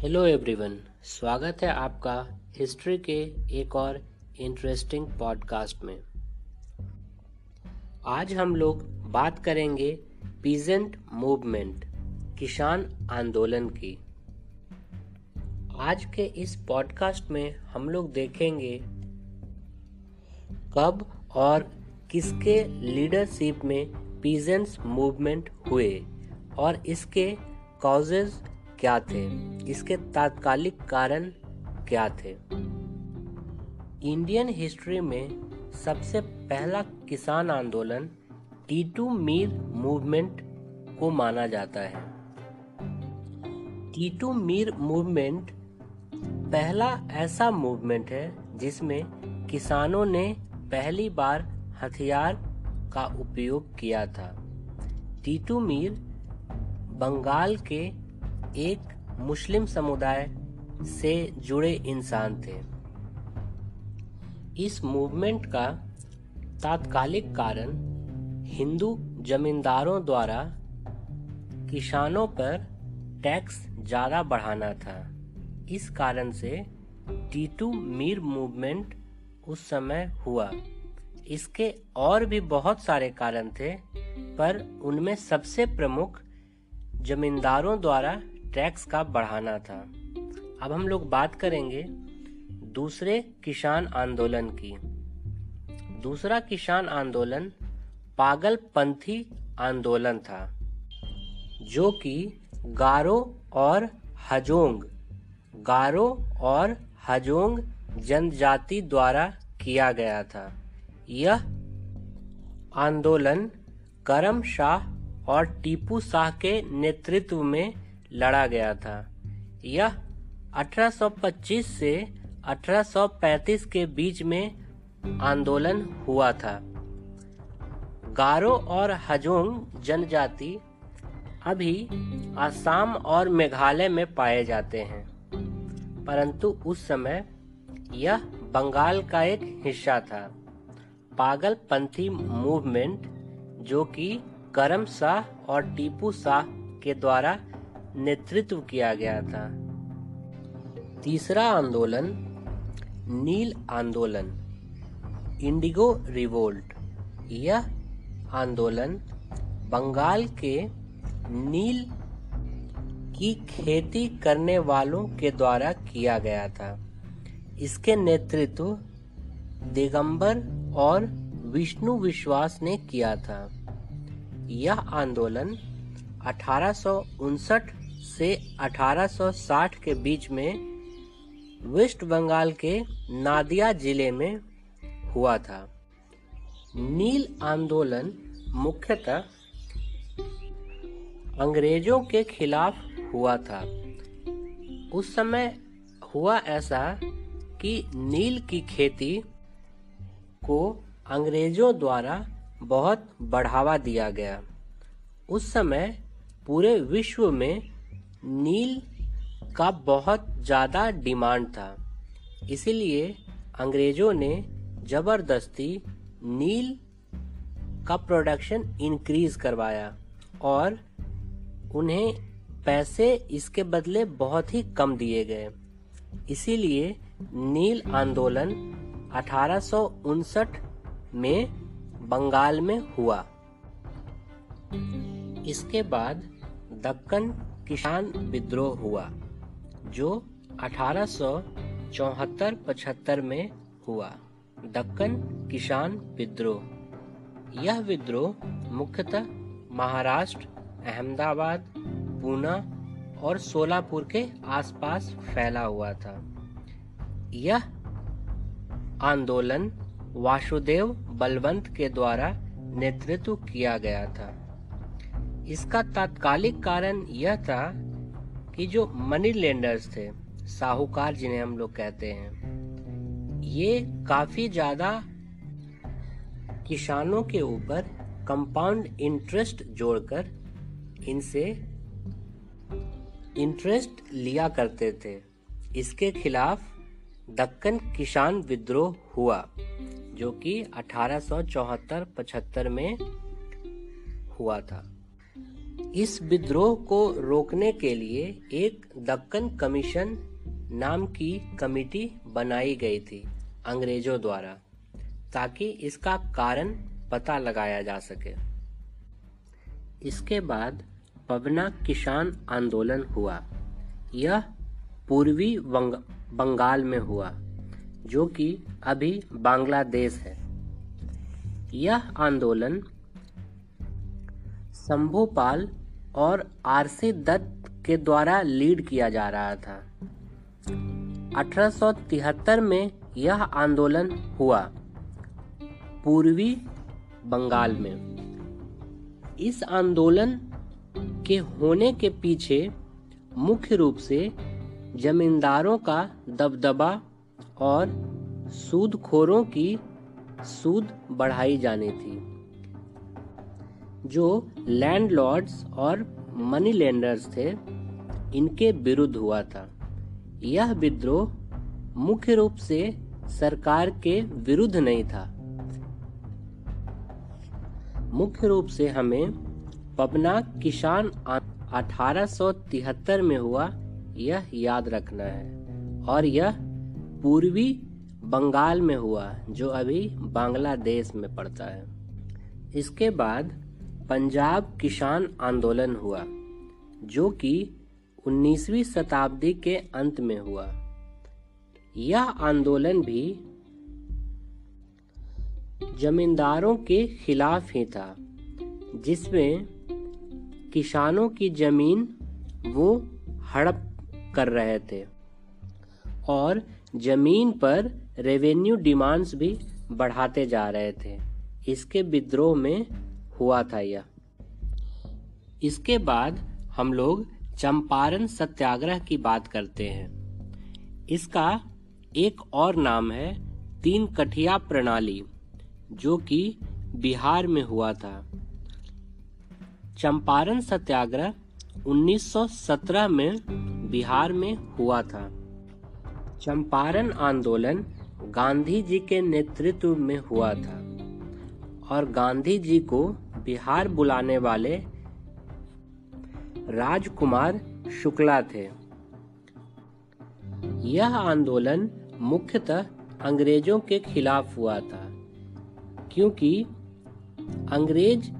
Hello everyone स्वागत है आपका हिस्ट्री के एक और इंटरेस्टिंग पॉडकास्ट में। आज हम लोग बात करेंगे पीजेंट मूवमेंट किसान आंदोलन की। आज के इस पॉडकास्ट में हम लोग देखेंगे कब और किसके लीडरशिप में पीजेंट्स मूवमेंट हुए और इसके कॉजेज क्या थे? इसके तात्कालिक कारण क्या थे? इंडियन हिस्ट्री में सबसे पहला किसान आंदोलन टीटू मीर मूवमेंट को माना जाता है। टीटू मीर मूवमेंट पहला ऐसा मूवमेंट है जिसमें किसानों ने पहली बार हथियार का उपयोग किया था। टीटू मीर बंगाल के एक मुस्लिम समुदाय से जुड़े इंसान थे। इस मूवमेंट का तात्कालिक कारण हिंदू जमींदारों द्वारा किसानों पर टैक्स ज़्यादा बढ़ाना था। इस कारण से टीटू मीर मूवमेंट उस समय हुआ। इसके और भी बहुत सारे कारण थे, पर उनमें सबसे प्रमुख जमींदारों द्वारा टैक्स का बढ़ाना था। अब हम लोग बात करेंगे दूसरे किसान आंदोलन की। दूसरा किसान आंदोलन पागलपंथी आंदोलन था, जो कि गारो और हजोंग, गारो और हजोंग जनजाति द्वारा किया गया था। यह आंदोलन करम शाह और टीपू शाह के नेतृत्व में लड़ा गया था। यह 1825 से 1835 के बीच में आंदोलन हुआ था। गारो और हजोंग जनजाति अभी असम और मेघालय में पाए जाते हैं, परंतु उस समय यह बंगाल का एक हिस्सा था। पागलपंथी मूवमेंट जो कि करम शाह और टीपू शाह के द्वारा नेतृत्व किया गया था। तीसरा आंदोलन, नील आंदोलन, इंडिगो रिवोल्ट। यह आंदोलन बंगाल के नील की खेती करने वालों के द्वारा किया गया था। इसके नेतृत्व दिगंबर और विष्णु विश्वास ने किया था। यह आंदोलन अठारह सौ उनसठ से 1860 के बीच में वेस्ट बंगाल के नादिया ज़िले में हुआ था। नील आंदोलन मुख्यतः अंग्रेज़ों के खिलाफ हुआ था। उस समय हुआ ऐसा कि नील की खेती को अंग्रेज़ों द्वारा बहुत बढ़ावा दिया गया। उस समय पूरे विश्व में नील का बहुत ज़्यादा डिमांड था। इसीलिए अंग्रेज़ों ने ज़बरदस्ती नील का प्रोडक्शन इंक्रीज करवाया और उन्हें पैसे इसके बदले बहुत ही कम दिए गए। इसीलिए नील आंदोलन अठारह सौ उनसठ में बंगाल में हुआ। इसके बाद दक्कन किसान विद्रोह हुआ, जो 1874-75 में हुआ। दक्कन किसान विद्रोह। यह विद्रोह मुख्यतः महाराष्ट्र, अहमदाबाद, पूना और सोलापुर के आसपास फैला हुआ था। यह आंदोलन वासुदेव बलवंत के द्वारा नेतृत्व किया गया था। इसका तात्कालिक कारण यह था कि जो मनी लेंडर्स थे, साहूकार जिन्हें हम लोग कहते हैं, ये काफ़ी ज़्यादा किसानों के ऊपर कंपाउंड इंटरेस्ट जोड़कर इनसे इंटरेस्ट लिया करते थे। इसके खिलाफ दक्कन किसान विद्रोह हुआ, जो कि 1874-75 में हुआ था। इस विद्रोह को रोकने के लिए एक दक्कन कमीशन नाम की कमेटी बनाई गई थी अंग्रेज़ों द्वारा, ताकि इसका कारण पता लगाया जा सके। इसके बाद पबना किसान आंदोलन हुआ। यह पूर्वी बंगाल में हुआ, जो कि अभी बांग्लादेश है। यह आंदोलन शंभुपाल और आरसी दत्त के द्वारा लीड किया जा रहा था। 1873 में यह आंदोलन हुआ, पूर्वी बंगाल में। इस आंदोलन के होने के पीछे मुख्य रूप से जमींदारों का दबदबा और सूदखोरों की सूद बढ़ाई जानी थी। जो लैंडलॉर्ड्स और मनी लेंडर्स थे, इनके विरुद्ध हुआ था। यह विद्रोह मुख्य रूप से सरकार के विरुद्ध नहीं था। मुख्य रूप से हमें पबना किसान 1873 में हुआ यह याद रखना है। और यह पूर्वी बंगाल में हुआ, जो अभी बांग्लादेश में पड़ता है। इसके बाद पंजाब किसान आंदोलन हुआ, जो कि 19वीं शताब्दी के अंत में हुआ। यह आंदोलन भी जमींदारों के खिलाफ ही था, जिसमें किसानों की ज़मीन वो हड़प कर रहे थे और ज़मीन पर रेवेन्यू डिमांड्स भी बढ़ाते जा रहे थे। इसके विद्रोह में हुआ था यह। इसके बाद हम लोग चंपारण सत्याग्रह की बात करते हैं। इसका एक और नाम है तीन कठिया प्रणाली, जो कि बिहार में हुआ था। चंपारण सत्याग्रह 1917 में बिहार में हुआ था। चंपारण आंदोलन गांधी जी के नेतृत्व में हुआ था और गांधी जी को बिहार बुलाने वाले राजकुमार शुक्ला थे। यह आंदोलन मुख्यतः अंग्रेज़ों के खिलाफ हुआ था, क्योंकि अंग्रेज़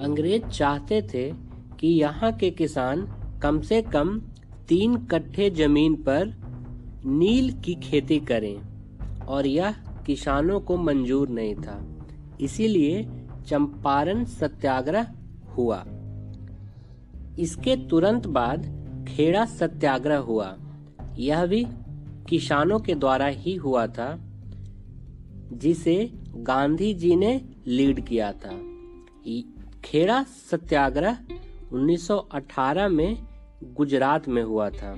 अंग्रेज़ चाहते थे कि यहाँ के किसान कम से कम तीन कट्ठे ज़मीन पर नील की खेती करें, और यह किसानों को मंजूर नहीं था। इसीलिए चंपारण सत्याग्रह हुआ। इसके तुरंत बाद खेड़ा सत्याग्रह हुआ। यह भी किसानों के द्वारा ही हुआ था, जिसे गांधी जी ने लीड किया था। खेड़ा सत्याग्रह 1918 में गुजरात में हुआ था।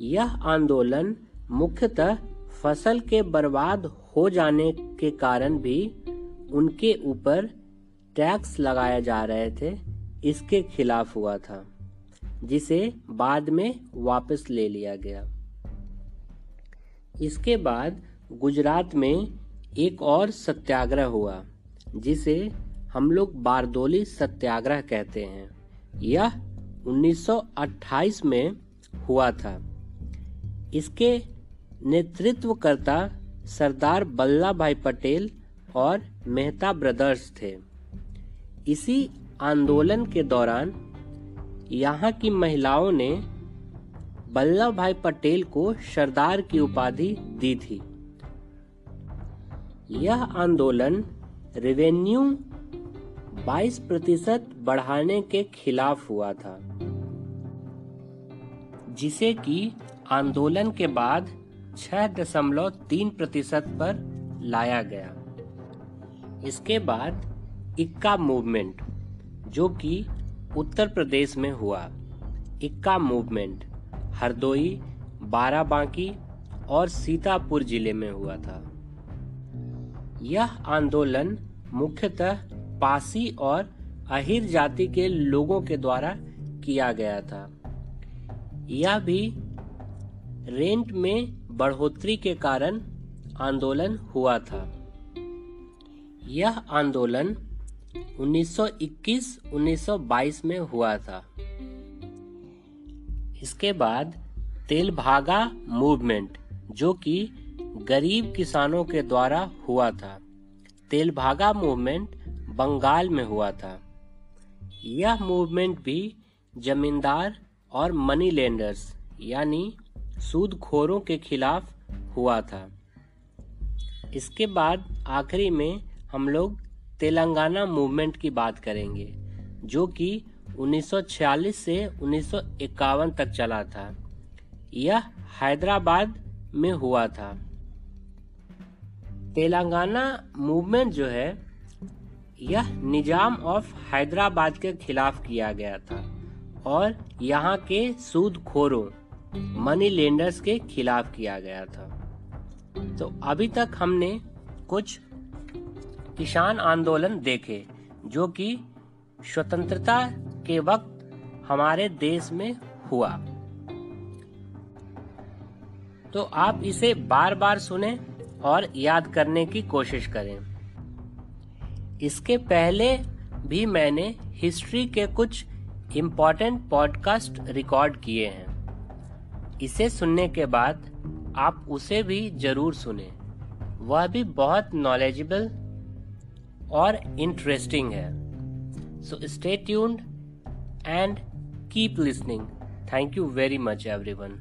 यह आंदोलन मुख्यतः फ़सल के बर्बाद हो जाने के कारण भी उनके ऊपर टैक्स लगाए जा रहे थे, इसके खिलाफ हुआ था, जिसे बाद में वापस ले लिया गया। इसके बाद गुजरात में एक और सत्याग्रह हुआ, जिसे हम लोग बारदोली सत्याग्रह कहते हैं। यह 1928 में हुआ था। इसके नेतृत्वकर्ता सरदार वल्लभ भाई पटेल और मेहता ब्रदर्स थे। इसी आंदोलन के दौरान यहाँ की महिलाओं ने वल्लभ भाई पटेल को सरदार की उपाधि दी थी। यह आंदोलन रेवेन्यू 22 प्रतिशत बढ़ाने के खिलाफ हुआ था, जिसे कि आंदोलन के बाद 6.3 प्रतिशत पर लाया गया। इसके बाद इक्का मूवमेंट, जो कि उत्तर प्रदेश में हुआ। इक्का मूवमेंट, हरदोई, बाराबांकी और सीतापुर ज़िले में हुआ था। यह आंदोलन मुख्यतः पासी और अहिर जाति के लोगों के द्वारा किया गया था। यह भी रेंट में बढ़ोतरी के कारण आंदोलन हुआ था। यह आंदोलन 1921-1922 में हुआ था। इसके बाद तेलभागा मूवमेंट, जो कि गरीब किसानों के द्वारा हुआ था, तेलभागा मूवमेंट बंगाल में हुआ था। यह मूवमेंट भी जमींदार और मनी लेंडर्स यानी सूदखोरों के खिलाफ हुआ था। इसके बाद आखिरी में हम लोग तेलंगाना मूवमेंट की बात करेंगे, जो कि 1946 से 1951 तक चला था। यह हैदराबाद में हुआ था। तेलंगाना मूवमेंट जो है, यह निज़ाम ऑफ़ हैदराबाद के खिलाफ किया गया था और यहाँ के सूदखोरों मनी लेंडर्स के खिलाफ किया गया था। तो अभी तक हमने कुछ किसान आंदोलन देखे, जो कि स्वतंत्रता के वक्त हमारे देश में हुआ। तो आप इसे बार बार सुने और याद करने की कोशिश करें। इसके पहले भी मैंने हिस्ट्री के कुछ इम्पोर्टेंट पॉडकास्ट रिकॉर्ड किए हैं। इसे सुनने के बाद आप उसे भी ज़रूर सुने। वह भी बहुत नॉलेजेबल और इंटरेस्टिंग है। So stay tuned and keep listening thank you very much everyone